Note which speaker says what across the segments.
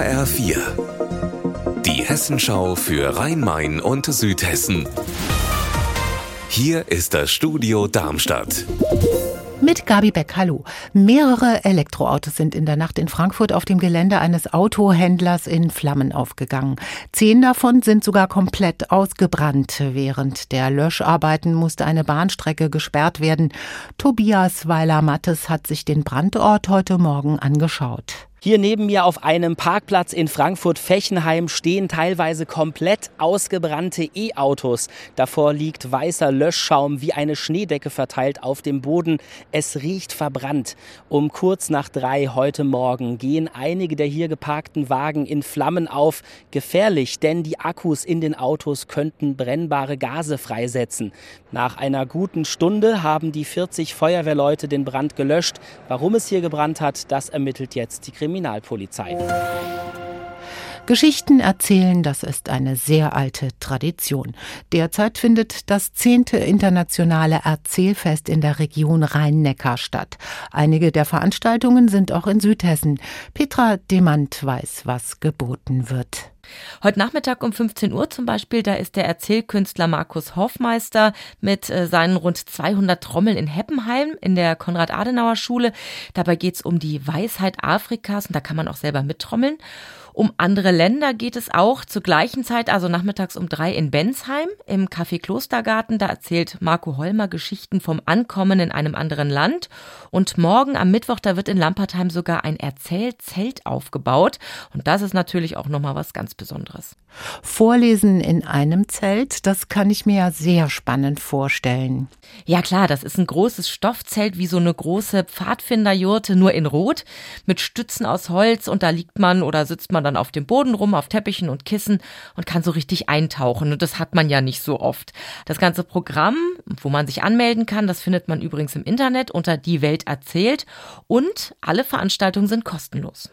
Speaker 1: HR4. Die Hessenschau für Rhein-Main und Südhessen. Hier ist das Studio Darmstadt.
Speaker 2: Mit Gabi Beck, hallo. Mehrere Elektroautos sind in der Nacht in Frankfurt auf dem Gelände eines Autohändlers in Flammen aufgegangen. Zehn davon sind sogar komplett ausgebrannt. Während der Löscharbeiten musste eine Bahnstrecke gesperrt werden. Tobias Weiler-Mattes hat sich den Brandort heute Morgen angeschaut.
Speaker 3: Hier neben mir auf einem Parkplatz in Frankfurt-Fechenheim stehen teilweise komplett ausgebrannte E-Autos. Davor liegt weißer Löschschaum wie eine Schneedecke verteilt auf dem Boden. Es riecht verbrannt. Um kurz nach drei heute Morgen gehen einige der hier geparkten Wagen in Flammen auf. Gefährlich, denn die Akkus in den Autos könnten brennbare Gase freisetzen. Nach einer guten Stunde haben die 40 Feuerwehrleute den Brand gelöscht. Warum es hier gebrannt hat, das ermittelt jetzt die Kriminalpolizei. Kriminalpolizei.
Speaker 2: Geschichten erzählen, das ist eine sehr alte Tradition. Derzeit findet das zehnte internationale Erzählfest in der Region Rhein-Neckar statt. Einige der Veranstaltungen sind auch in Südhessen. Petra Demand weiß, was geboten wird.
Speaker 4: Heute Nachmittag um 15 Uhr zum Beispiel, da ist der Erzählkünstler Markus Hoffmeister mit äh, seinen rund 200 Trommeln in Heppenheim in der Konrad-Adenauer-Schule. Dabei geht es um die Weisheit Afrikas und da kann man auch selber mittrommeln. Um andere Länder geht es auch zur gleichen Zeit, also nachmittags um drei in Bensheim im Café Klostergarten. Da erzählt Marco Holmer Geschichten vom Ankommen in einem anderen Land. Und morgen am Mittwoch, da wird in Lampertheim sogar ein Erzählzelt aufgebaut. Und das ist natürlich auch nochmal was ganz Besonderes.
Speaker 2: Vorlesen in einem Zelt, das kann ich mir ja sehr spannend vorstellen.
Speaker 4: Ja klar, das ist ein großes Stoffzelt wie so eine große Pfadfinderjurte, nur in Rot, mit Stützen aus Holz und da liegt man oder sitzt man dann auf dem Boden rum, auf Teppichen und Kissen und kann so richtig eintauchen und das hat man ja nicht so oft. Das ganze Programm, wo man sich anmelden kann, das findet man übrigens im Internet unter Die Welt erzählt und alle Veranstaltungen sind kostenlos.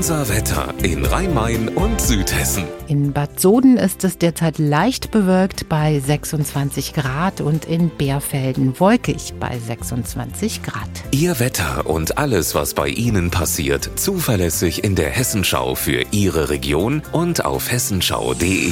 Speaker 1: Unser Wetter in Rhein-Main und Südhessen.
Speaker 2: In Bad Soden ist es derzeit leicht bewölkt bei 26 Grad und in Bärfelden wolkig bei 26 Grad.
Speaker 1: Ihr Wetter und alles, was bei Ihnen passiert, zuverlässig in der Hessenschau für Ihre Region und auf hessenschau.de.